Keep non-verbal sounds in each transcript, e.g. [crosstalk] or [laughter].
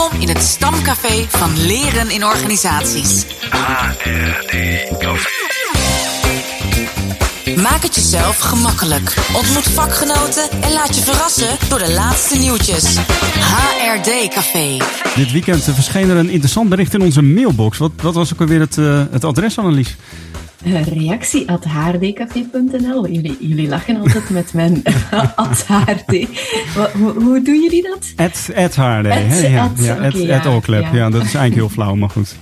In het stamcafé van Leren in Organisaties. HRD Café. Maak het jezelf gemakkelijk. Ontmoet vakgenoten en laat je verrassen door de laatste nieuwtjes. HRD Café. Dit weekend verscheen er een interessant bericht in onze mailbox. Wat, wat was ook alweer het, uh, het adres? Reactie at hrdcafé.nl. Jullie, jullie lachen altijd met mijn [laughs] at hd. Hoe, hoe doen jullie dat? At, at hd. At, ja, at, ja, okay, ja, at ja. ja, dat is eigenlijk heel flauw, maar goed.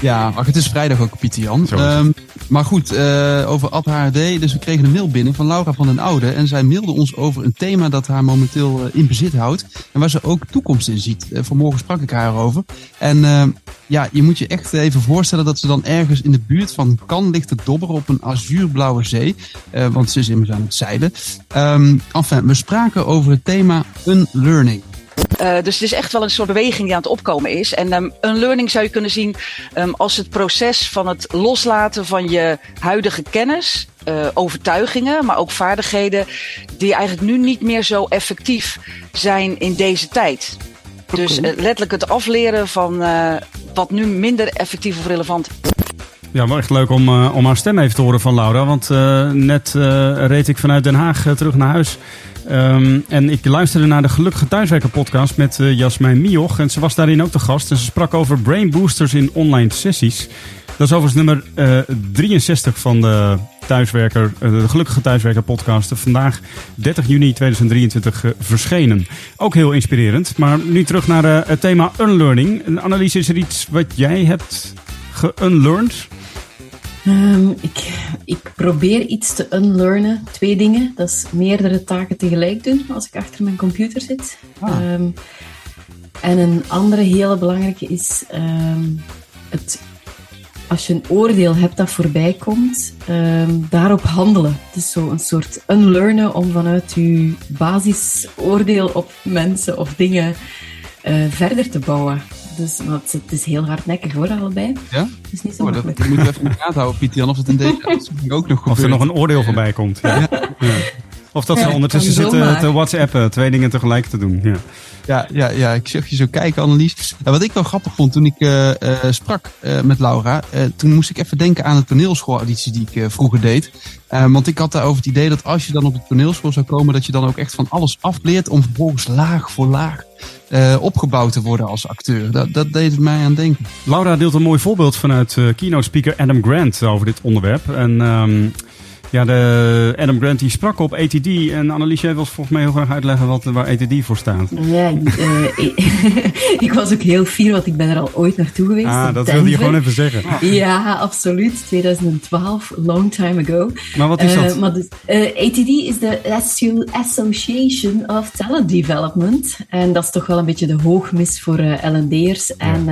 Ja, ach, het is vrijdag ook, Pieter Jan. Um, maar goed, uh, over Ad. Dus we kregen een mail binnen van Laura van den Oude. En zij mailde ons over een thema dat haar momenteel uh, in bezit houdt. En waar ze ook toekomst in ziet. Uh, vanmorgen sprak ik haar over. En ja, je moet je echt even voorstellen dat ze dan ergens in de buurt van Kan ligt te dobberen op een azuurblauwe zee. want ze is immers aan het zeilen. Um, enfin, we spraken over het thema unlearning. Uh, dus het is echt wel een soort beweging die aan het opkomen is. En um, een learning zou je kunnen zien um, als het proces van het loslaten van je huidige kennis, uh, overtuigingen, maar ook vaardigheden, die eigenlijk nu niet meer zo effectief zijn in deze tijd. Dus uh, letterlijk het afleren van wat nu minder effectief of relevant ja, wel echt leuk om, uh, om haar stem even te horen van Laura. Want uh, net uh, reed ik vanuit Den Haag terug naar huis. Um, en ik luisterde naar de Gelukkige Thuiswerker podcast met Jasmijn Mioch. En ze was daarin ook de gast. En ze sprak over brain boosters in online sessies. Dat is overigens nummer 63 van de, thuiswerker, de Gelukkige Thuiswerker podcast. Vandaag 30 juni 2023 verschenen. Ook heel inspirerend. Maar nu terug naar het thema unlearning. Annelies, is er iets wat jij hebt geunlearned? Um, ik, ik probeer iets te unlearnen. Twee dingen. Dat is meerdere taken tegelijk doen als ik achter mijn computer zit. Ah. Um, en een andere hele belangrijke is um, het, als je een oordeel hebt dat voorbij komt, daarop handelen. Het is zo een soort unlearnen om vanuit je basisoordeel op mensen of dingen uh, verder te bouwen. Dus wat, het is heel hardnekkig hoor, allebei. Ja? is niet zo oh, dat, moet je even in de gaten houden, Pieter, of het in deze [laughs] ook nog Of er nog een oordeel voorbij komt. Ja. ja. Of dat ze ondertussen zitten te whatsappen, twee dingen tegelijk te doen. Ja. Ja, ja, ja, ik zag je zo kijken, Annelies. Ja, wat ik wel grappig vond toen ik uh, uh, sprak uh, met Laura, toen moest ik even denken aan de toneelschoolauditie die ik vroeger deed. want ik had daar over het idee dat als je dan op de toneelschool zou komen, dat je dan ook echt van alles afleert om vervolgens laag voor laag opgebouwd te worden als acteur. Dat, dat deed het mij aan denken. Laura deelt een mooi voorbeeld vanuit keynote speaker Adam Grant over dit onderwerp. En um, ja, de Adam Grant die sprak op ATD. En Annelies, jij wil volgens mij heel graag uitleggen wat, waar ATD voor staat. Ja, uh, [laughs] ik was ook heel fier, want ik ben er al ooit naartoe geweest. Ah, dat wilde je gewoon even zeggen. Ja, absoluut. 2012, long time ago. Maar wat is dat? Uh, maar dus, uh, ATD is de Association of Talent Development. En dat is toch wel een beetje de hoogmis voor L&D'ers. En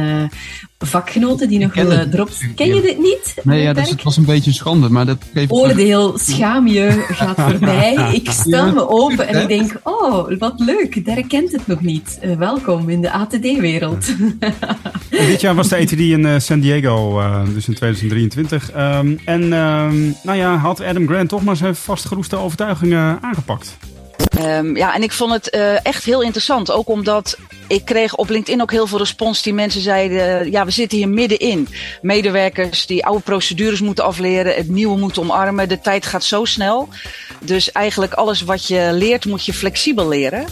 vakgenoten die nog willen erop... Ken je dit niet? Nee, ja, dus het was een beetje schande, maar dat geeft... Oordeel, schaam je, gaat [laughs] voorbij. Ik stel me open en ik denk, oh, wat leuk, Derek kent het nog niet. Uh, welkom in de ATD-wereld. dit jaar was de ATD in uh, San Diego, uh, dus in 2023. Um, en um, nou ja, had Adam Grant toch maar zijn vastgeroeste overtuigingen aangepakt. Um, ja, en ik vond het uh, echt heel interessant. Ook omdat ik kreeg op LinkedIn ook heel veel respons die mensen zeiden: ja, we zitten hier middenin. Medewerkers die oude procedures moeten afleren, het nieuwe moeten omarmen. De tijd gaat zo snel. Dus eigenlijk alles wat je leert, moet je flexibel leren.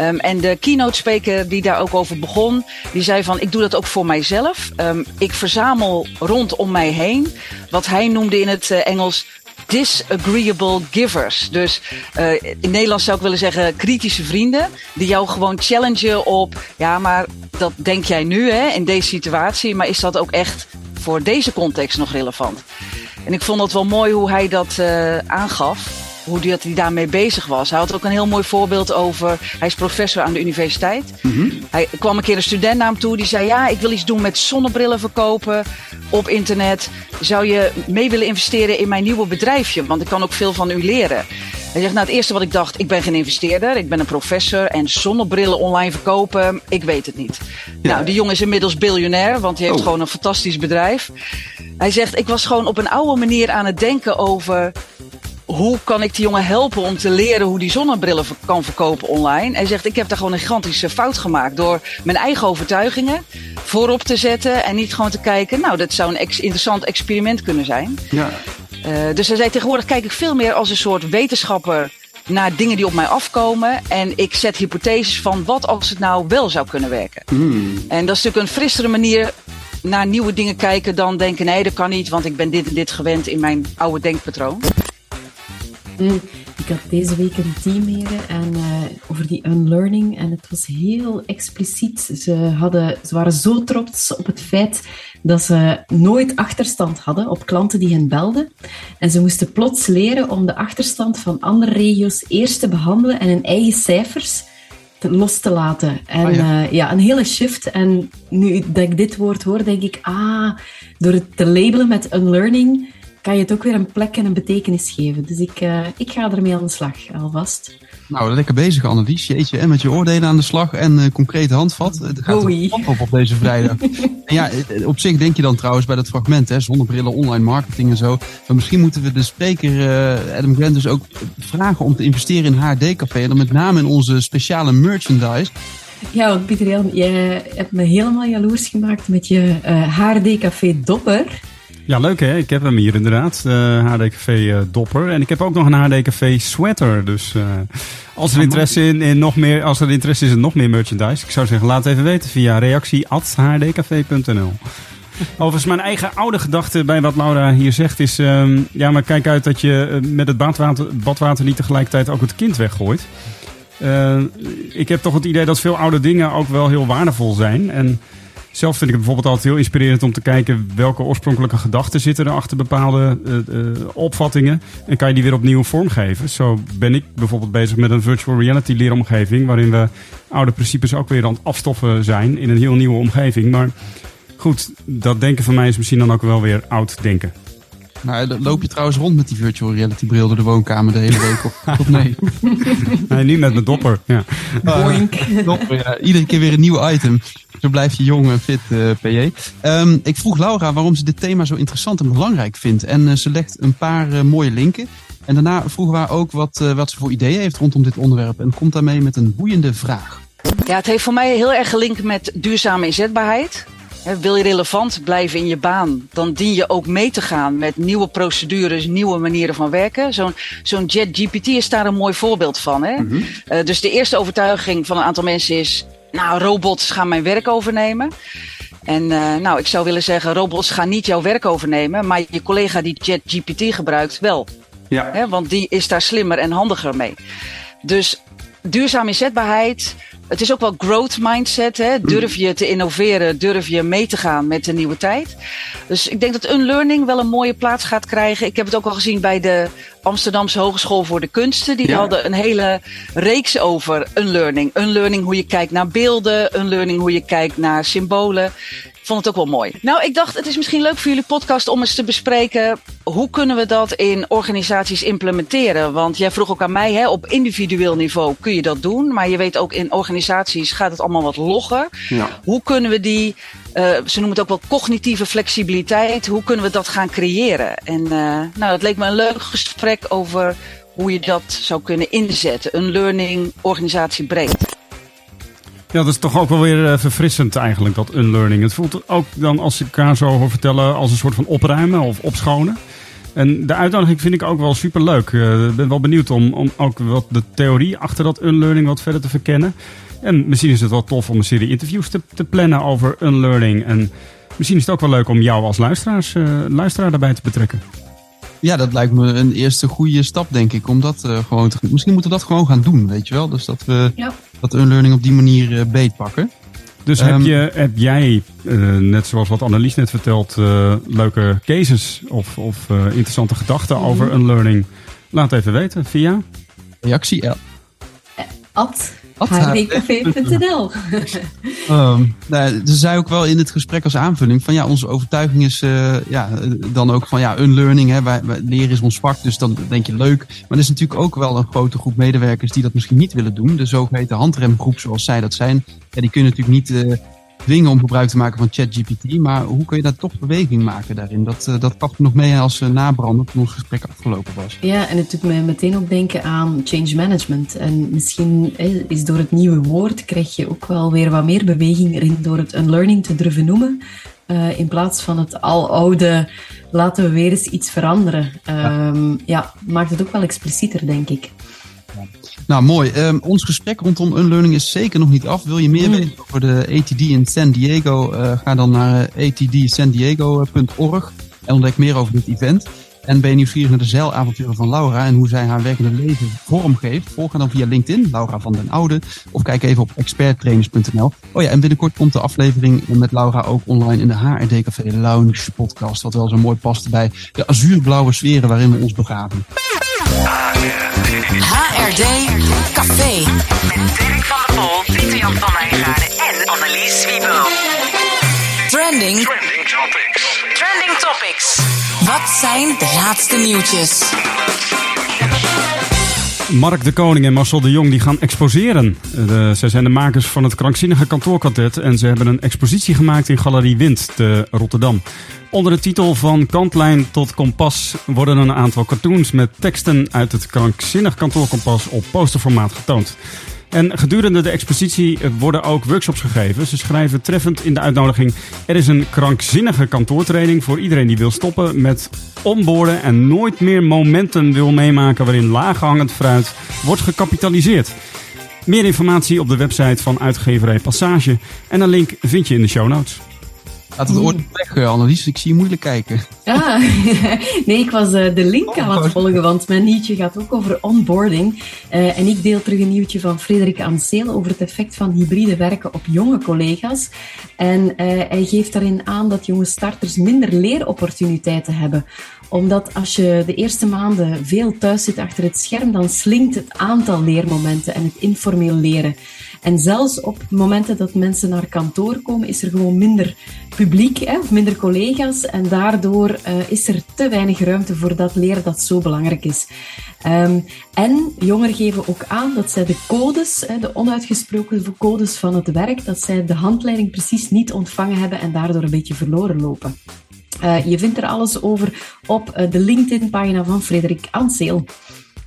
Um, en de keynote speaker die daar ook over begon, die zei van: ik doe dat ook voor mijzelf. Um, ik verzamel rondom mij heen wat hij noemde in het uh, Engels disagreeable givers. Dus uh, in Nederlands zou ik willen zeggen kritische vrienden. Die jou gewoon challengen op, ja, maar dat denk jij nu hè, in deze situatie. Maar is dat ook echt voor deze context nog relevant? En ik vond het wel mooi hoe hij dat uh, aangaf hoe dat hij daarmee bezig was. Hij had ook een heel mooi voorbeeld over. Hij is professor aan de universiteit. Mm -hmm. Hij kwam een keer een student naar hem toe die zei: Ja, ik wil iets doen met zonnebrillen verkopen op internet. Zou je mee willen investeren in mijn nieuwe bedrijfje? Want ik kan ook veel van u leren. Hij zegt, nou het eerste wat ik dacht, ik ben geen investeerder, ik ben een professor en zonnebrillen online verkopen, ik weet het niet. Ja. Nou, die jongen is inmiddels biljonair, want hij heeft oh. gewoon een fantastisch bedrijf. Hij zegt, ik was gewoon op een oude manier aan het denken over hoe kan ik die jongen helpen om te leren hoe die zonnebrillen kan verkopen online? Hij zegt, ik heb daar gewoon een gigantische fout gemaakt door mijn eigen overtuigingen voorop te zetten en niet gewoon te kijken, nou, dat zou een ex interessant experiment kunnen zijn. Ja. Uh, dus hij zei, tegenwoordig kijk ik veel meer als een soort wetenschapper naar dingen die op mij afkomen. En ik zet hypotheses van wat als het nou wel zou kunnen werken. Hmm. En dat is natuurlijk een frissere manier naar nieuwe dingen kijken dan denken, nee, dat kan niet, want ik ben dit en dit gewend in mijn oude denkpatroon. Mm, ik had deze week een teamleden en uh, over die unlearning en het was heel expliciet. Ze, hadden, ze waren zo trots op het feit dat ze nooit achterstand hadden op klanten die hen belden. En ze moesten plots leren om de achterstand van andere regio's eerst te behandelen en hun eigen cijfers te, los te laten. En Ah, ja. eh, ja, een hele shift. En nu dat ik dit woord hoor, denk ik, ah, door het te labelen met unlearning kan je het ook weer een plek en een betekenis geven. Dus ik, eh, ik ga ermee aan de slag, alvast. Nou, lekker bezig Annelies. Jeetje, en met je oordelen aan de slag en eh concrete handvat. Het gaat op op deze vrijdag. [laughs] en ja, eh, op zich denk je dan trouwens bij dat fragment, hè, zonnebrillen, online marketing en zo. Maar misschien moeten we de spreker eh, Adam Grant dus ook vragen om te investeren in HD-café. En dan met name in onze speciale merchandise. Ja, want Pieter Jan, jij hebt me helemaal jaloers gemaakt met je eh HRD-café Dopper. Ja, leuk hè. Ik heb hem hier inderdaad. De HDCV eh, Dopper. En ik heb ook nog een HDCV Sweater. Dus eh, als er interesse in, in nog meer, als er interesse is in nog meer merchandise. Ik zou zeggen, laat het even weten via reactie@hdcv.nl. [laughs] Overigens, mijn eigen oude gedachte bij wat Laura hier zegt is... ehm, ja, maar kijk uit dat je eh, met het badwater, badwater niet tegelijkertijd ook het kind weggooit. Eh, ik heb toch het idee dat veel oude dingen ook wel heel waardevol zijn. En zelf vind ik het bijvoorbeeld altijd heel inspirerend om te kijken... welke oorspronkelijke gedachten zitten er achter bepaalde eh, eh, opvattingen. En kan je die weer opnieuw vormgeven. Zo ben ik bijvoorbeeld bezig met een virtual reality leeromgeving... waarin we oude principes ook weer aan het afstoffen zijn in een heel nieuwe omgeving. Maar goed, dat denken van mij is misschien dan ook wel weer oud denken. Nou, loop je trouwens rond met die virtual reality bril door de woonkamer de hele week? Of, of nee? Nee, nu met mijn dopper. Ja. Boink. [laughs] Top, ja. Iedere keer weer een nieuw item. Zo blijf je jong en fit, eh PJ. Ehm, ik vroeg Laura waarom ze dit thema zo interessant en belangrijk vindt. En eh, ze legt een paar eh, mooie linken. En daarna vroegen we haar ook wat, wat ze voor ideeën heeft rondom dit onderwerp. En komt daarmee met een boeiende vraag. Ja, het heeft voor mij heel erg gelinkt met duurzame inzetbaarheid. Wil je relevant blijven in je baan, dan dien je ook mee te gaan met nieuwe procedures, nieuwe manieren van werken. Zo'n zo'n JetGPT is daar een mooi voorbeeld van. Hè? Eh, dus de eerste overtuiging van een aantal mensen is, nou, robots gaan mijn werk overnemen. En eh, nou, ik zou willen zeggen, robots gaan niet jouw werk overnemen, maar je collega die JetGPT gebruikt wel. Ja. Want die is daar slimmer en handiger mee. Dus duurzame inzetbaarheid. Het is ook wel growth mindset. Hè? Durf je te innoveren, durf je mee te gaan met de nieuwe tijd. Dus ik denk dat unlearning wel een mooie plaats gaat krijgen. Ik heb het ook al gezien bij de Amsterdamse Hogeschool voor de Kunsten. Die Ja. hadden een hele reeks over unlearning. Unlearning hoe je kijkt naar beelden, unlearning hoe je kijkt naar symbolen. Ik vond het ook wel mooi. Nou, ik dacht, het is misschien leuk voor jullie podcast om eens te bespreken. Hoe kunnen we dat in organisaties implementeren? Want jij vroeg ook aan mij, hè, op individueel niveau kun je dat doen. Maar je weet ook, in organisaties gaat het allemaal wat logger. Ja. Hoe kunnen we die, eh, ze noemen het ook wel cognitieve flexibiliteit, hoe kunnen we dat gaan creëren? En eh, nou, het leek me een leuk gesprek over hoe je dat zou kunnen inzetten. Een learning organisatie breed. Ja, dat is toch ook wel weer eh, verfrissend eigenlijk, dat unlearning. Het voelt ook dan, als ik elkaar zo hoor vertellen, als een soort van opruimen of opschonen. En de uitnodiging vind ik ook wel super leuk. Ik ben wel benieuwd om, om ook wat de theorie achter dat unlearning wat verder te verkennen. En misschien is het wel tof om een serie interviews te, te plannen over unlearning. En misschien is het ook wel leuk om jou als luisteraars, eh, luisteraar daarbij te betrekken. Ja, dat lijkt me een eerste goede stap, denk ik. Om dat eh, gewoon te, misschien moeten we dat gewoon gaan doen, weet je wel. Dus dat we Ja. dat unlearning op die manier eh, beetpakken. Dus Ehm, heb, je, heb jij, eh, net zoals wat Annelies net vertelt, eh, leuke cases of, of eh, interessante gedachten over unlearning? Laat even weten via. Reactie L. At [laughs] Ehm, nou, ze zei ook wel in het gesprek als aanvulling van ja, onze overtuiging is eh, ja, eh, dan ook van ja, unlearning. Hè, wij, wij- leren is ons vak, dus dan denk je leuk. Maar er is natuurlijk ook wel een grote groep medewerkers die dat misschien niet willen doen. De zogeheten handremgroep zoals zij dat zijn. Ja, die kunnen natuurlijk niet eh, dwingen om gebruik te maken van ChatGPT. Maar hoe kun je daar toch beweging maken daarin? Dat, uh, dat nog mee als uh, nabrander toen ons gesprek afgelopen was. Ja, en het doet mij meteen ook denken aan change management. En misschien is door het nieuwe woord krijg je ook wel weer wat meer beweging erin door het unlearning te durven noemen. Uh, in plaats van het aloude, laten we weer eens iets veranderen. Um, ja. ja, maakt het ook wel explicieter, denk ik. Nou, mooi. Um, ons gesprek rondom unlearning is zeker nog niet af. Wil je meer mm. weten over de ATD in San Diego? Uh, ga dan naar atdsandiego.org en ontdek meer over dit event. En ben je nieuwsgierig naar de zeilavonturen van Laura en hoe zij haar werkende leven vormgeeft? Volg haar dan via LinkedIn, Laura van den Oude. Of kijk even op experttrainers.nl. Oh ja, en binnenkort komt de aflevering met Laura ook online in de HRD Café Lounge podcast. Wat wel zo mooi past bij de azuurblauwe sferen waarin we ons begraven. HRD Café. Met Dirk van der Pol, Pieter Jan van Wijngaarden en Annelies Wiebo. Trending. Trending Topics. Trending Topics. Wat zijn de laatste nieuwtjes? Mark de Koning en Marcel de Jong die gaan exposeren. Zij zijn de makers van het krankzinnige kantoorkwartet en ze hebben een expositie gemaakt in Galerie Wind te Rotterdam. Onder de titel van Kantlijn tot Kompas worden een aantal cartoons met teksten uit het krankzinnig kantoorkompas op posterformaat getoond. En gedurende de expositie worden ook workshops gegeven. Ze schrijven treffend in de uitnodiging: Er is een krankzinnige kantoortraining voor iedereen die wil stoppen met onboorden en nooit meer momenten wil meemaken waarin laaghangend fruit wordt gecapitaliseerd. Meer informatie op de website van uitgeverij Passage en een link vind je in de show notes. Laat het ooit weg, eh, Annelies. Ik zie je moeilijk kijken. Ah, [laughs] nee, ik was uh, de link aan het volgen, want mijn nieuwtje gaat ook over onboarding. Uh, en ik deel terug een nieuwtje van Frederik Anseel over het effect van hybride werken op jonge collega's. En uh, hij geeft daarin aan dat jonge starters minder leeropportuniteiten hebben omdat als je de eerste maanden veel thuis zit achter het scherm, dan slinkt het aantal leermomenten en het informeel leren. En zelfs op momenten dat mensen naar kantoor komen, is er gewoon minder publiek hè, of minder collega's. En daardoor uh, is er te weinig ruimte voor dat leren dat zo belangrijk is. Um, en jongeren geven ook aan dat zij de codes, de onuitgesproken codes van het werk, dat zij de handleiding precies niet ontvangen hebben en daardoor een beetje verloren lopen. Uh, je vindt er alles over op uh, de LinkedIn-pagina van Frederik Anseel.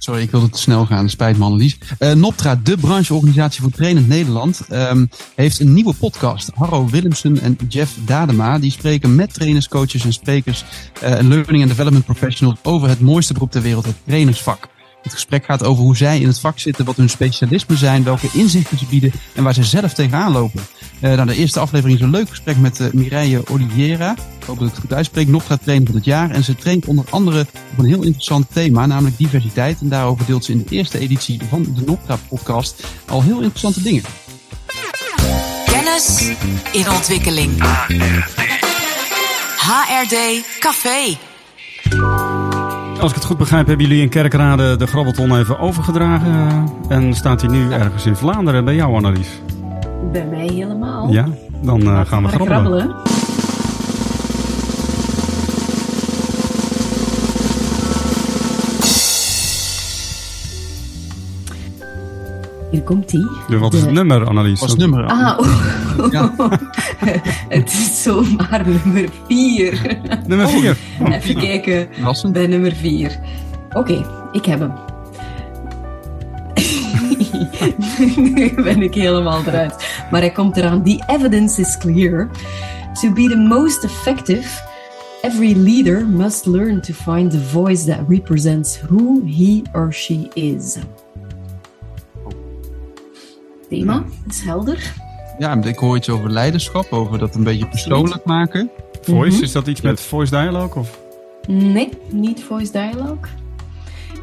Sorry, ik wilde te snel gaan. Spijt me, Annelies. Uh, Noptra, de brancheorganisatie voor trainend Nederland, um, heeft een nieuwe podcast. Harro Willemsen en Jeff Dadema, die spreken met trainers, coaches en sprekers en learning and development professionals over het mooiste beroep ter wereld, het trainersvak. Het gesprek gaat over hoe zij in het vak zitten, wat hun specialismen zijn, welke inzichten ze bieden en waar ze zelf tegenaan lopen. Uh, de eerste aflevering is een leuk gesprek met uh, Mireille Oliveira. Ik hoop dat ik het goed uitspreek. Nog gaat trainen van het jaar. En ze traint onder andere op een heel interessant thema, namelijk diversiteit. En daarover deelt ze in de eerste editie van de Noptra podcast al heel interessante dingen. Kennis in ontwikkeling. HRD Café. Als ik het goed begrijp, hebben jullie in Kerkrade de Grabbelton even overgedragen. En staat hij nu ergens in Vlaanderen bij jou, Annelies? Bij mij helemaal. Ja, dan uh, gaan we grabbelen. grabbelen. Hier komt. Ja, wat is het nummer, Annelies? Wat is het nummer? Ah, oh. ja. [laughs] [laughs] het is zomaar nummer 4. Nummer 4? Oh. Even kijken. Bij nummer 4. Oké, okay, ik heb hem. [laughs] nu ben ik helemaal eruit. Maar hij komt eraan. The evidence is clear. To be the most effective, every leader must learn to find the voice that represents who he or she is. Thema is helder. Ja, ik hoor iets over leiderschap, over dat een beetje persoonlijk maken. Voice, mm -hmm. is dat iets met voice dialogue? Of? Nee, niet voice dialogue.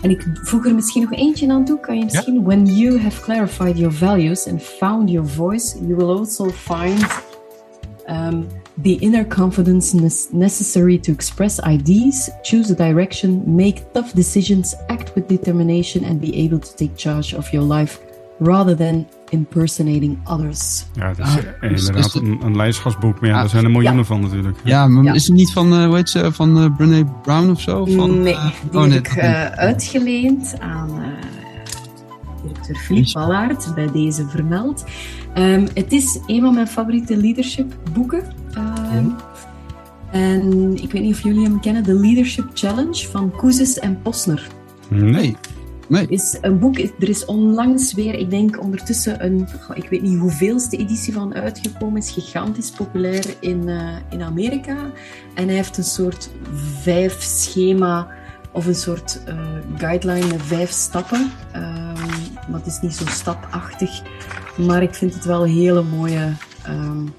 En ik voeg er misschien nog eentje aan toe. Kan je misschien... Ja. When you have clarified your values and found your voice, you will also find um, the inner confidence necessary to express ideas, choose a direction, make tough decisions, act with determination, and be able to take charge of your life rather than impersonating others. Ja, het is ah, inderdaad is, een, een leiderschapsboek, maar ja, ah, er zijn er miljoenen ja. van natuurlijk. Ja, maar ja. is het niet van, uh, hoe heet ze, van uh, Brené Brown of zo? Van, nee, die uh, heb ik uitgeleend aan directeur Philippe Ballaert, bij deze vermeld. Ehm, het is een van mijn favoriete leadership boeken. Ehm, en ik weet niet of jullie hem kennen, The Leadership Challenge van Koezes en Posner. Nee. Is een boek, er is onlangs weer, ik denk ondertussen een, ik weet niet hoeveelste editie van uitgekomen, is gigantisch populair in, uh, in Amerika. En hij heeft een soort vijf schema of een soort uh, guideline met vijf stappen. Um, maar het is niet zo stapachtig. Maar ik vind het wel hele mooie um,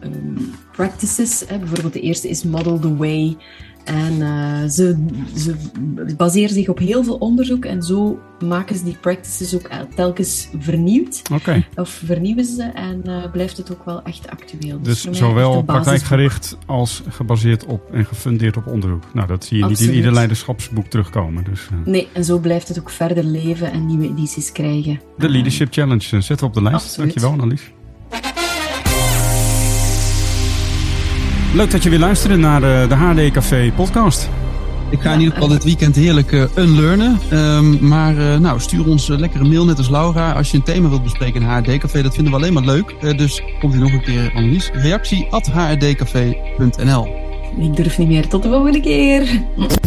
um, practices. Hè. Bijvoorbeeld de eerste is Model the Way. En uh, ze, ze baseren zich op heel veel onderzoek en zo maken ze die practices ook telkens vernieuwd. Okay. Of vernieuwen ze en uh, blijft het ook wel echt actueel. Dus, dus zowel praktijkgericht als gebaseerd op en gefundeerd op onderzoek. Nou, dat zie je Absoluut. niet in ieder leiderschapsboek terugkomen. Dus, uh. Nee, en zo blijft het ook verder leven en nieuwe edities krijgen. De Leadership Challenge zetten we op de lijst. Absoluut. Dankjewel, Annelies. Leuk dat je weer luisterde naar de, de HD Café podcast. Ik ga in ieder geval dit weekend heerlijk uh, unlearnen. Um, maar uh, nou, stuur ons een lekkere mail net als Laura. Als je een thema wilt bespreken in HD Café, dat vinden we alleen maar leuk. Uh, dus komt u nog een keer, Annelies. Reactie at hrdcafé.nl Ik durf niet meer. Tot de volgende keer.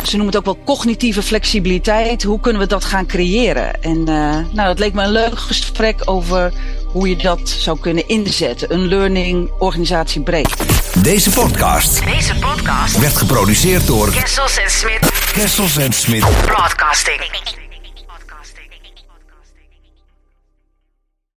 Ze noemen het ook wel cognitieve flexibiliteit. Hoe kunnen we dat gaan creëren? En nou, dat leek me een leuk gesprek over hoe je dat zou kunnen inzetten. Een learning organisatie breed. Deze podcast, Deze podcast werd geproduceerd door Kessels en Smit Kessels en Smit Broadcasting.